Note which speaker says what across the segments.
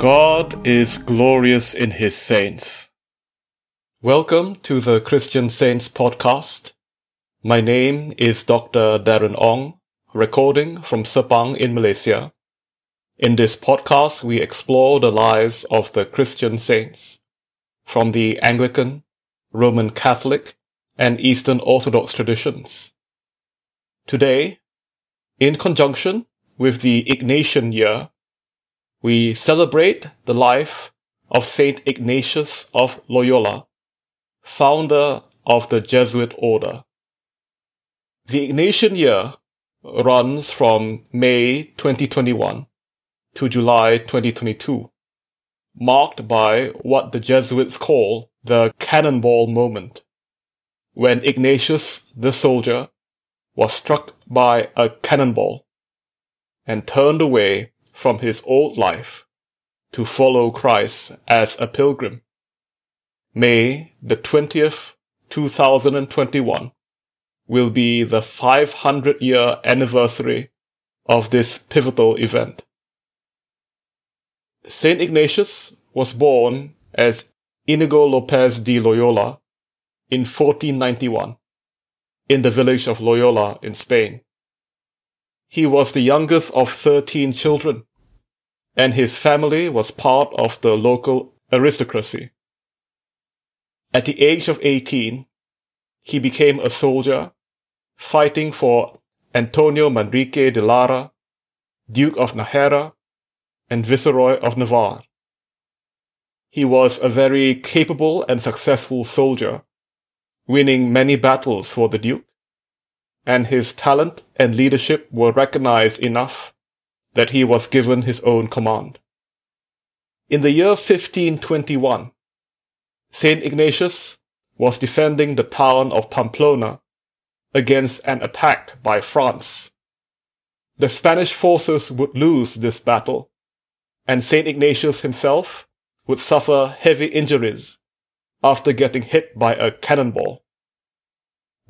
Speaker 1: God is glorious in his saints. Welcome to the Christian Saints podcast. My name is Dr. Darren Ong, recording from Sepang in Malaysia. In this podcast, we explore the lives of the Christian saints from the Anglican, Roman Catholic, and Eastern Orthodox traditions. Today, in conjunction with the Ignatian year, we celebrate the life of Saint Ignatius of Loyola, founder of the Jesuit order. The Ignatian year runs from May 2021 to July 2022, marked by what the Jesuits call the cannonball moment, when Ignatius the soldier was struck by a cannonball and turned away from his old life to follow Christ as a pilgrim. May the 20th, 2021 will be the 500 year anniversary of this pivotal event. Saint Ignatius was born as Inigo Lopez de Loyola in 1491 in the village of Loyola in Spain. He was the youngest of 13 children and his family was part of the local aristocracy. At the age of 18, he became a soldier, fighting for Antonio Manrique de Lara, Duke of Najera, and Viceroy of Navarre. He was a very capable and successful soldier, winning many battles for the Duke, and his talent and leadership were recognized enough that he was given his own command. In the year 1521, Saint Ignatius was defending the town of Pamplona against an attack by France. The Spanish forces would lose this battle, and Saint Ignatius himself would suffer heavy injuries after getting hit by a cannonball.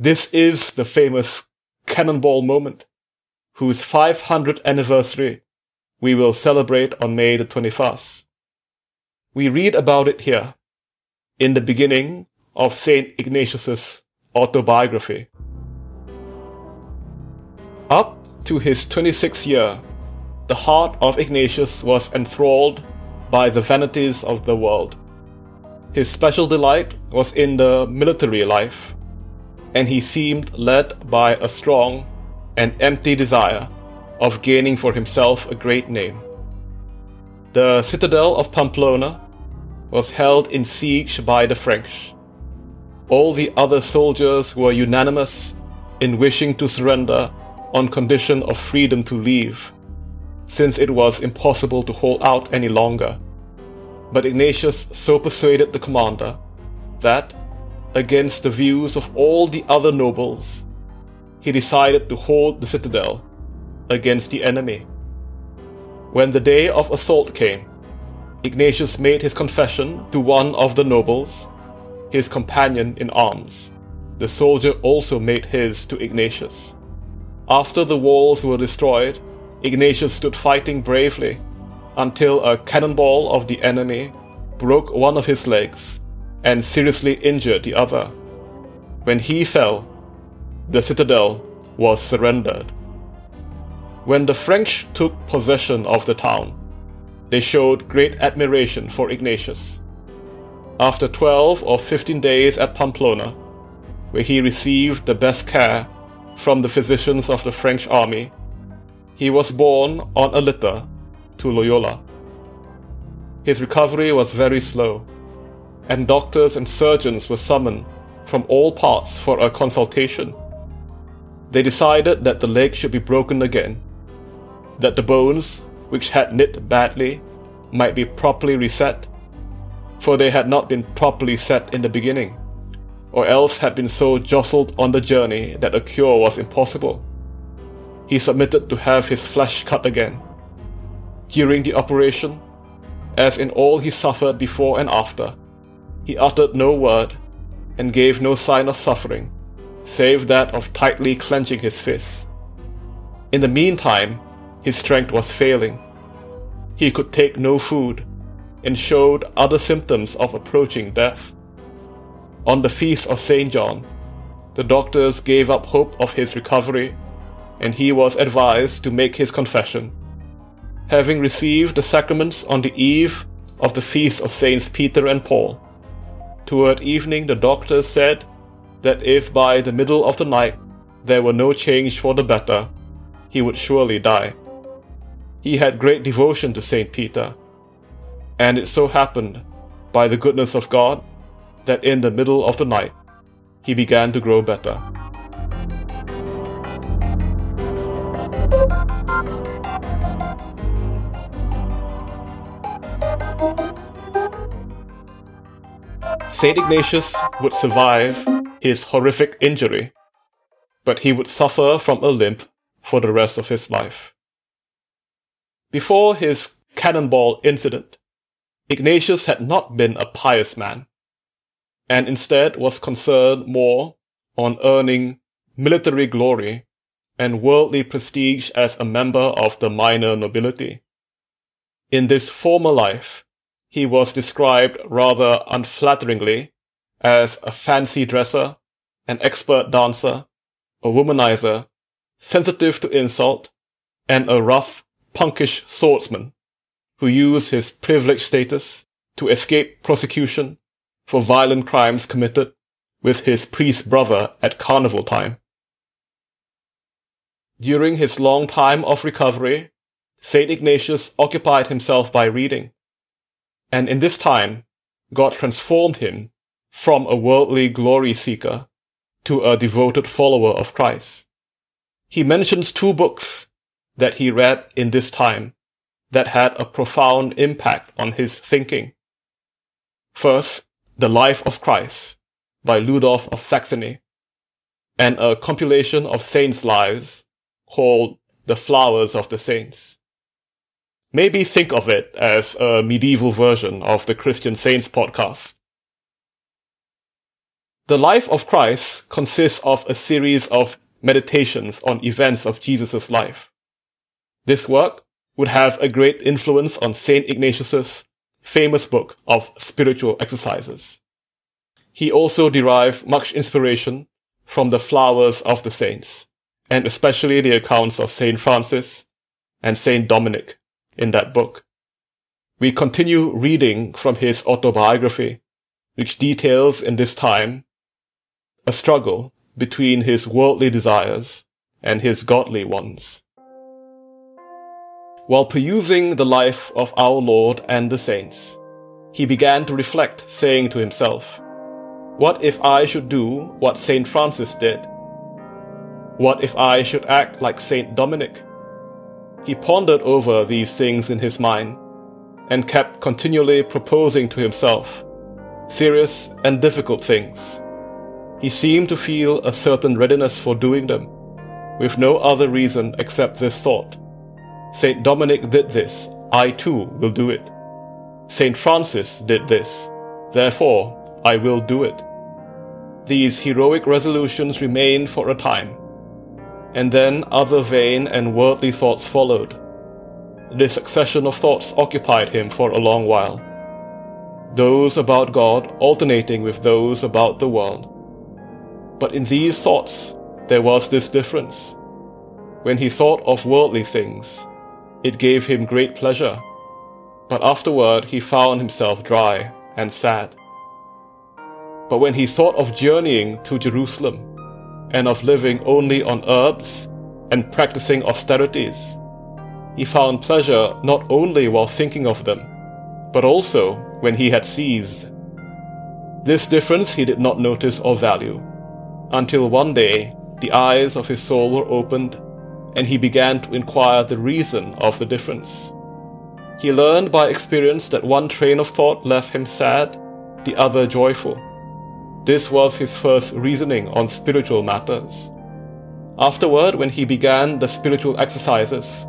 Speaker 1: This is the famous cannonball moment whose 500th anniversary we will celebrate on May the 21st. We read about it here in the beginning of St. Ignatius's autobiography. Up to his 26th year, the heart of Ignatius was enthralled by the vanities of the world. His special delight was in the military life, and he seemed led by a strong and empty desire of gaining for himself a great name. The citadel of Pamplona was held in siege by the French. All the other soldiers were unanimous in wishing to surrender on condition of freedom to leave, since it was impossible to hold out any longer. But Ignatius so persuaded the commander that, against the views of all the other nobles, he decided to hold the citadel against the enemy. When the day of assault came, Ignatius made his confession to one of the nobles, his companion in arms. The soldier also made his to Ignatius. After the walls were destroyed, Ignatius stood fighting bravely until a cannonball of the enemy broke one of his legs and seriously injured the other. When he fell, the citadel was surrendered. When the French took possession of the town, they showed great admiration for Ignatius. After 12 or 15 days at Pamplona, where he received the best care from the physicians of the French army, he was borne on a litter to Loyola. His recovery was very slow, and doctors and surgeons were summoned from all parts for a consultation. They decided that the leg should be broken again, that the bones, which had knit badly, might be properly reset, for they had not been properly set in the beginning, or else had been so jostled on the journey that a cure was impossible. He submitted to have his flesh cut again. During the operation, as in all he suffered before and after, he uttered no word and gave no sign of suffering save that of tightly clenching his fists. In the meantime, his strength was failing. He could take no food and showed other symptoms of approaching death. On the feast of St. John, the doctors gave up hope of his recovery, and he was advised to make his confession. Having received the sacraments on the eve of the feast of Saints Peter and Paul, toward evening the doctors said that if by the middle of the night there were no change for the better, he would surely die. He had great devotion to Saint Peter, and it so happened, by the goodness of God, that in the middle of the night he began to grow better. St. Ignatius would survive his horrific injury, but he would suffer from a limp for the rest of his life. Before his cannonball incident, Ignatius had not been a pious man, and instead was concerned more on earning military glory and worldly prestige as a member of the minor nobility. In this former life, he was described rather unflatteringly as a fancy dresser, an expert dancer, a womanizer, sensitive to insult, and a rough, punkish swordsman who used his privileged status to escape prosecution for violent crimes committed with his priest brother at carnival time. During his long time of recovery, St. Ignatius occupied himself by reading. And in this time, God transformed him from a worldly glory seeker to a devoted follower of Christ. He mentions two books that he read in this time that had a profound impact on his thinking. First, The Life of Christ by Ludolf of Saxony, and a compilation of saints' lives called The Flowers of the Saints. Maybe think of it as a medieval version of the Christian Saints podcast. The life of Christ consists of a series of meditations on events of Jesus' life. This work would have a great influence on St. Ignatius's famous book of spiritual exercises. He also derived much inspiration from the flowers of the saints, and especially the accounts of St. Francis and St. Dominic in that book. We continue reading from his autobiography, which details in this time a struggle between his worldly desires and his godly ones. While perusing the life of our Lord and the saints, he began to reflect, saying to himself, What if I should do what Saint Francis did? What if I should act like Saint Dominic? He pondered over these things in his mind and kept continually proposing to himself serious and difficult things. He seemed to feel a certain readiness for doing them, with no other reason except this thought Saint Dominic did this, I too will do it. Saint Francis did this, therefore I will do it. These heroic resolutions remained for a time, and then other vain and worldly thoughts followed. This succession of thoughts occupied him for a long while, those about God alternating with those about the world. But in these thoughts, there was this difference. When he thought of worldly things, it gave him great pleasure, but afterward he found himself dry and sad. But when he thought of journeying to Jerusalem, and of living only on herbs and practicing austerities, he found pleasure not only while thinking of them, but also when he had ceased. This difference he did not notice or value, until one day the eyes of his soul were opened and he began to inquire the reason of the difference. He learned by experience that one train of thought left him sad, the other joyful. This was his first reasoning on spiritual matters. Afterward, when he began the spiritual exercises,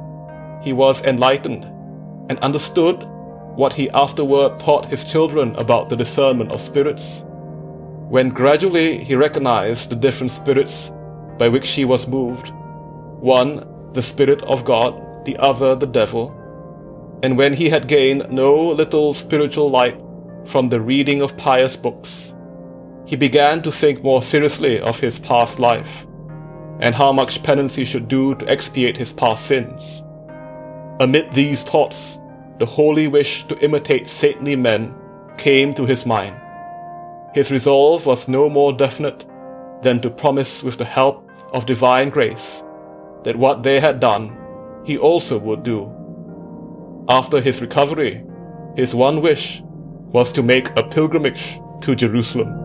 Speaker 1: he was enlightened and understood what he afterward taught his children about the discernment of spirits. When gradually he recognized the different spirits by which he was moved, one the Spirit of God, the other the devil, and when he had gained no little spiritual light from the reading of pious books, he began to think more seriously of his past life and how much penance he should do to expiate his past sins. Amid these thoughts, the holy wish to imitate saintly men came to his mind. His resolve was no more definite than to promise with the help of divine grace that what they had done, he also would do. After his recovery, his one wish was to make a pilgrimage to Jerusalem.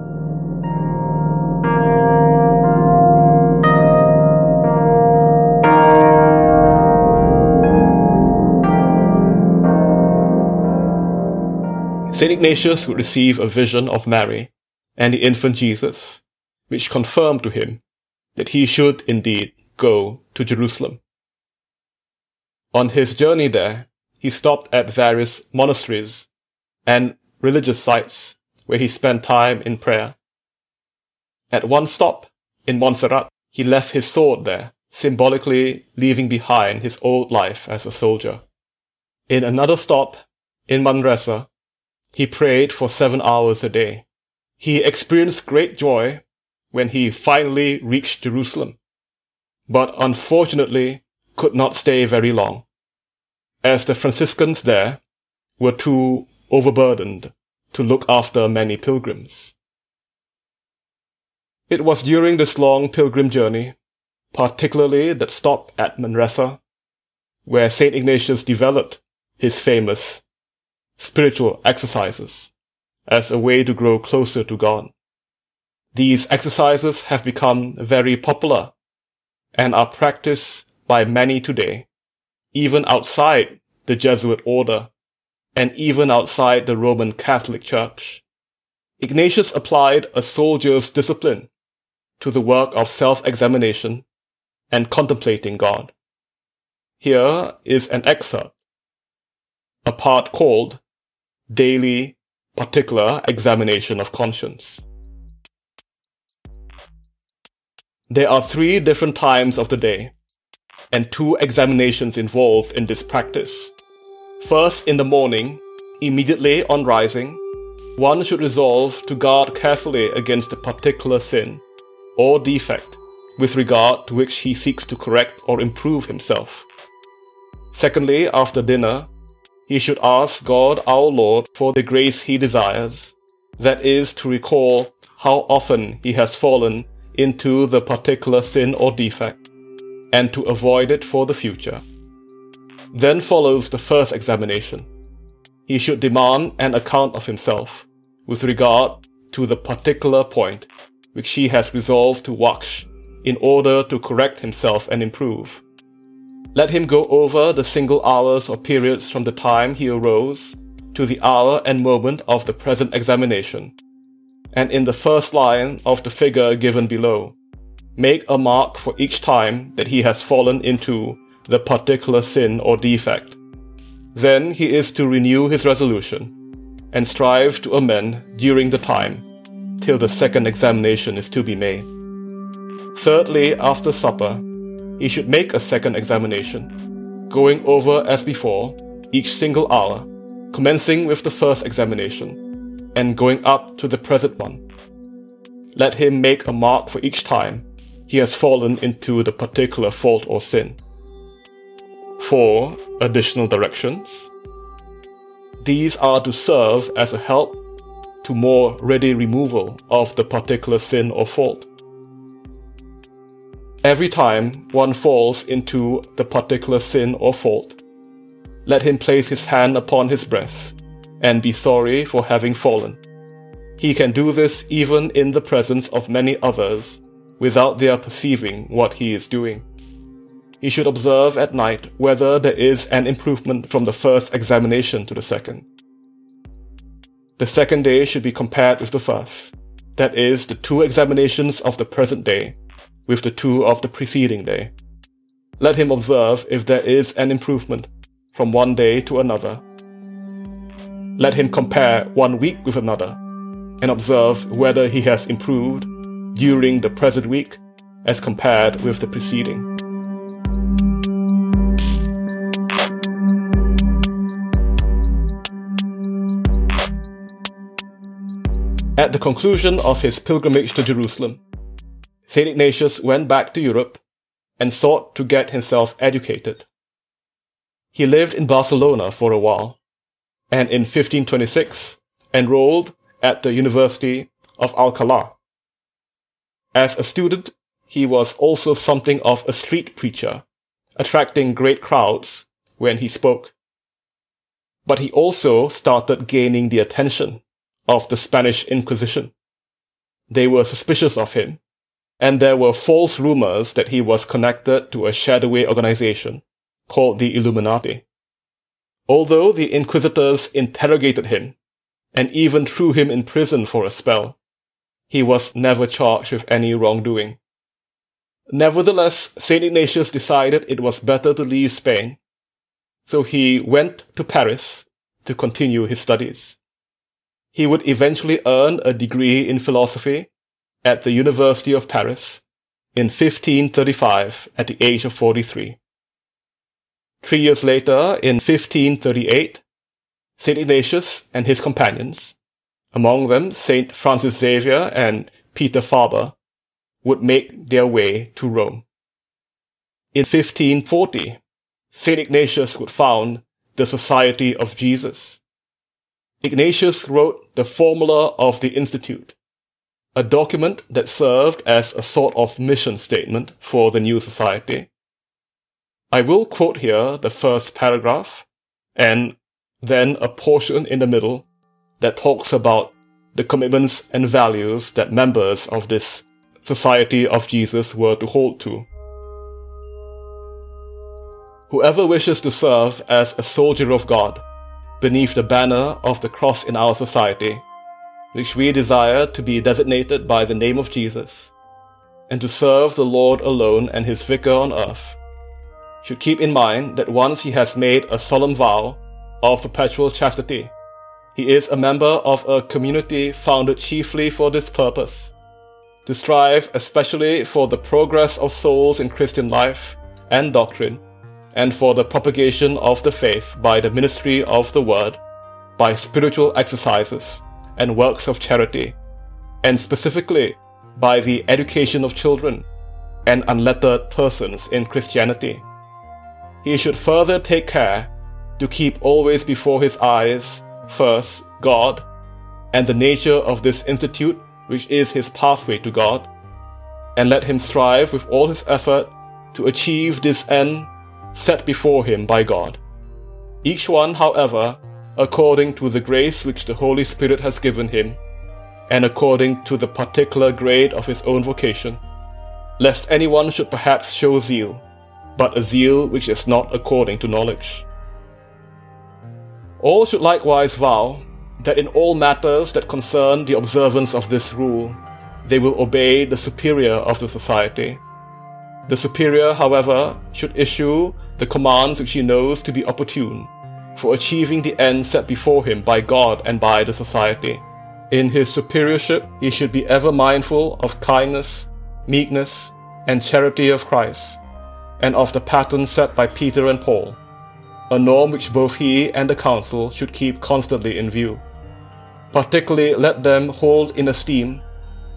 Speaker 1: St. Ignatius would receive a vision of Mary and the infant Jesus, which confirmed to him that he should indeed go to Jerusalem. On his journey there, he stopped at various monasteries and religious sites where he spent time in prayer. At one stop in Montserrat, he left his sword there, symbolically leaving behind his old life as a soldier. In another stop in Manresa, he prayed for seven hours a day. He experienced great joy when he finally reached Jerusalem, but unfortunately could not stay very long, as the Franciscans there were too overburdened to look after many pilgrims. It was during this long pilgrim journey, particularly that stop at Manresa, where St. Ignatius developed his famous spiritual exercises as a way to grow closer to God. These exercises have become very popular and are practiced by many today, even outside the Jesuit order and even outside the Roman Catholic Church. Ignatius applied a soldier's discipline to the work of self-examination and contemplating God. Here is an excerpt, a part called Daily Particular Examination of Conscience. There are three different times of the day, and two examinations involved in this practice. First, in the morning, immediately on rising, one should resolve to guard carefully against a particular sin or defect with regard to which he seeks to correct or improve himself. Secondly, after dinner, he should ask God our Lord for the grace he desires, that is, to recall how often he has fallen into the particular sin or defect, and to avoid it for the future. Then follows the first examination. He should demand an account of himself with regard to the particular point which he has resolved to watch in order to correct himself and improve. Let him go over the single hours or periods from the time he arose to the hour and moment of the present examination and in the first line of the figure given below. Make a mark for each time that he has fallen into the particular sin or defect. Then he is to renew his resolution and strive to amend during the time till the second examination is to be made. Thirdly, after supper, he should make a second examination, going over as before each single hour, commencing with the first examination and going up to the present one. Let him make a mark for each time he has fallen into the particular fault or sin. 4. Additional directions. These are to serve as a help to more ready removal of the particular sin or fault. Every time one falls into the particular sin or fault, let him place his hand upon his breast and be sorry for having fallen. He can do this even in the presence of many others without their perceiving what he is doing. He should observe at night whether there is an improvement from the first examination to the second. The second day should be compared with the first, that is, the two examinations of the present day with the two of the preceding day. Let him observe if there is an improvement from one day to another let him compare one week with another, and observe whether he has improved during the present week as compared with the preceding. At the conclusion of his pilgrimage to Jerusalem, St. Ignatius went back to Europe and sought to get himself educated. He lived in Barcelona for a while, and in 1526 enrolled at the University of Alcalá. As a student, he was also something of a street preacher, attracting great crowds when he spoke. But he also started gaining the attention of the Spanish Inquisition. They were suspicious of him, and there were false rumors that he was connected to a shadowy organization called the Illuminati. Although the inquisitors interrogated him and even threw him in prison for a spell, he was never charged with any wrongdoing. Nevertheless, St. Ignatius decided it was better to leave Spain, so he went to Paris to continue his studies. He would eventually earn a degree in philosophy at the University of Paris in 1535 at the age of 43. Three years later, in 1538, St. Ignatius and his companions, among them St. Francis Xavier and Peter Faber, would make their way to Rome. In 1540, St. Ignatius would found the Society of Jesus, Ignatius wrote the formula of the Institute, a document that served as a sort of mission statement for the new society. I will quote here the first paragraph and then a portion in the middle that talks about the commitments and values that members of this Society of Jesus were to hold to. Whoever wishes to serve as a soldier of God beneath the banner of the cross in our society, which we desire to be designated by the name of Jesus, and to serve the Lord alone and his vicar on earth, should keep in mind that once he has made a solemn vow of perpetual chastity, he is a member of a community founded chiefly for this purpose, to strive especially for the progress of souls in Christian life and doctrine, and for the propagation of the faith by the ministry of the word, by spiritual exercises and works of charity, and specifically by the education of children and unlettered persons in Christianity. He should further take care to keep always before his eyes, first, God, and the nature of this institute, which is his pathway to God, and let him strive with all his effort to achieve this end set before him by God. Each one, however, according to the grace which the Holy Spirit has given him, and according to the particular grade of his own vocation, lest anyone should perhaps show zeal, but a zeal which is not according to knowledge. All should likewise vow that in all matters that concern the observance of this rule, they will obey the superior of the society. The superior, however, should issue the commands which he knows to be opportune for achieving the end set before him by God and by the society. In his superiorship, he should be ever mindful of kindness, meekness, and charity of Christ, and of the pattern set by Peter and Paul, a norm which both he and the council should keep constantly in view. Particularly let them hold in esteem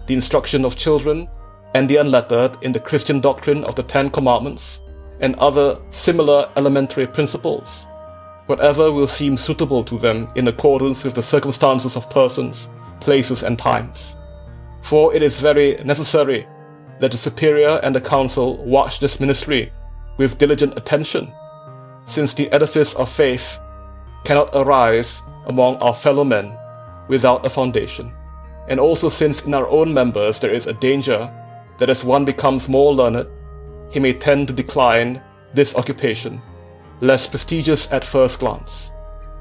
Speaker 1: the instruction of children and the unlettered in the Christian doctrine of the Ten Commandments, and other similar elementary principles, whatever will seem suitable to them in accordance with the circumstances of persons, places, and times. For it is very necessary that the superior and the council watch this ministry with diligent attention, since the edifice of faith cannot arise among our fellow men without a foundation, and also since in our own members there is a danger that as one becomes more learned, he may tend to decline this occupation, less prestigious at first glance,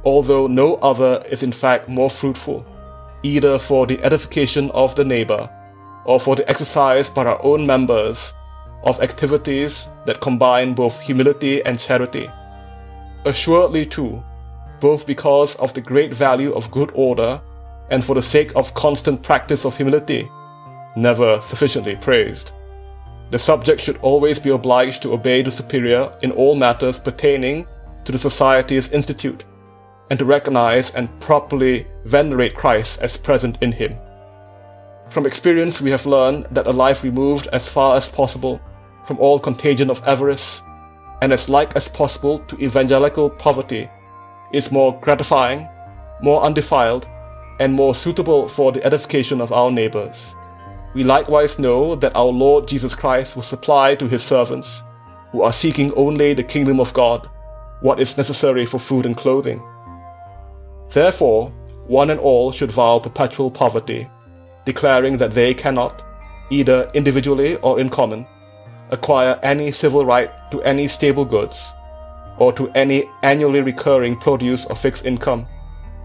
Speaker 1: although no other is in fact more fruitful, either for the edification of the neighbor or for the exercise by our own members of activities that combine both humility and charity. Assuredly, too, both because of the great value of good order and for the sake of constant practice of humility, never sufficiently praised. The subject should always be obliged to obey the superior in all matters pertaining to the society's institute, and to recognize and properly venerate Christ as present in him. From experience, we have learned that a life removed as far as possible from all contagion of avarice and as like as possible to evangelical poverty is more gratifying, more undefiled, and more suitable for the edification of our neighbors. We likewise know that our Lord Jesus Christ will supply to his servants, who are seeking only the kingdom of God, what is necessary for food and clothing. Therefore, one and all should vow perpetual poverty, declaring that they cannot, either individually or in common, acquire any civil right to any stable goods, or to any annually recurring produce or fixed income,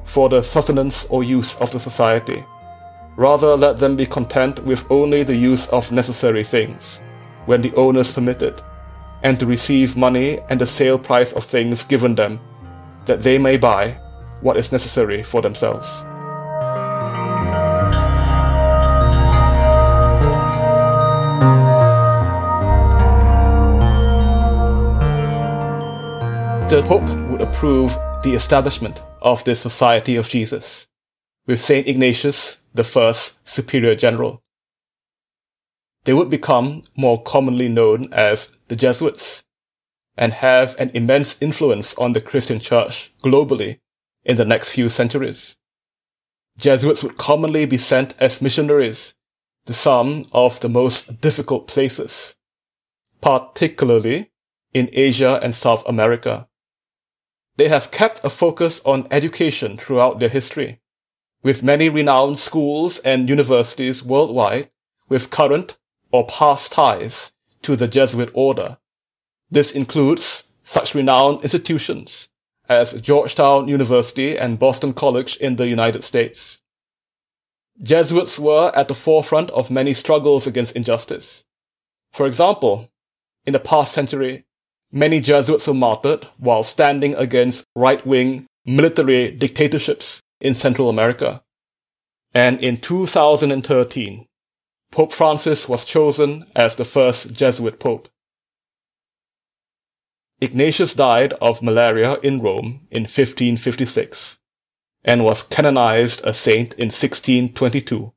Speaker 1: for the sustenance or use of the society. Rather, let them be content with only the use of necessary things, when the owners permit it, and to receive money and the sale price of things given them, that they may buy what is necessary for themselves. The Pope would approve the establishment of the Society of Jesus, with Saint Ignatius, the first Superior General. They would become more commonly known as the Jesuits, and have an immense influence on the Christian Church globally in the next few centuries. Jesuits would commonly be sent as missionaries to some of the most difficult places, particularly in Asia and South America. They have kept a focus on education throughout their history, with many renowned schools and universities worldwide with current or past ties to the Jesuit order. This includes such renowned institutions as Georgetown University and Boston College in the United States. Jesuits were at the forefront of many struggles against injustice. For example, in the past century, Many Jesuits were martyred while standing against right wing military dictatorships in Central America. And in 2013, Pope Francis was chosen as the first Jesuit Pope. Ignatius died of malaria in Rome in 1556 and was canonized a saint in 1622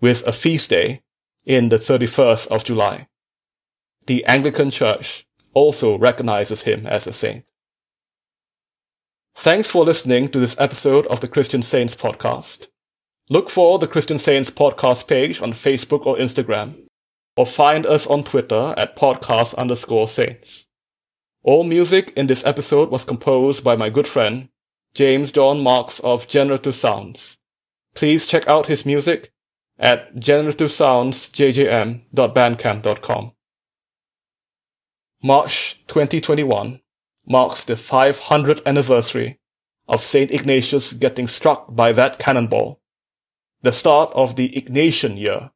Speaker 1: with a feast day in the 31st of July. The Anglican Church also recognizes him as a saint. Thanks for listening to this episode of the Christian Saints podcast. Look for the Christian Saints podcast page on Facebook or Instagram, or find us on Twitter at podcast underscore saints. All music in this episode was composed by my good friend, James John Marks of Generative Sounds. Please check out his music at generativesoundsjjm.bandcamp.com. March 2021 marks the 500th anniversary of St. Ignatius getting struck by that cannonball, the start of the Ignatian year,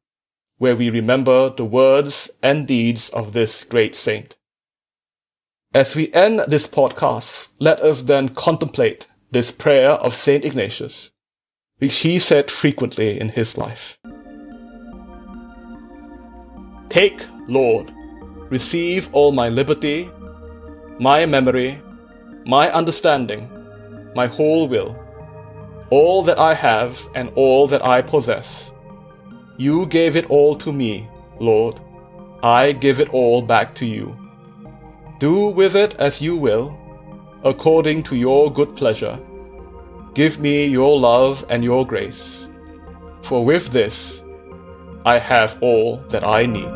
Speaker 1: where we remember the words and deeds of this great saint. As we end this podcast, let us then contemplate this prayer of St. Ignatius, which he said frequently in his life. Take, Lord, receive all my liberty, my memory, my understanding, my whole will, all that I have and all that I possess. You gave it all to me, Lord. I give it all back to you. Do with it as you will, according to your good pleasure. Give me your love and your grace, for with this I have all that I need.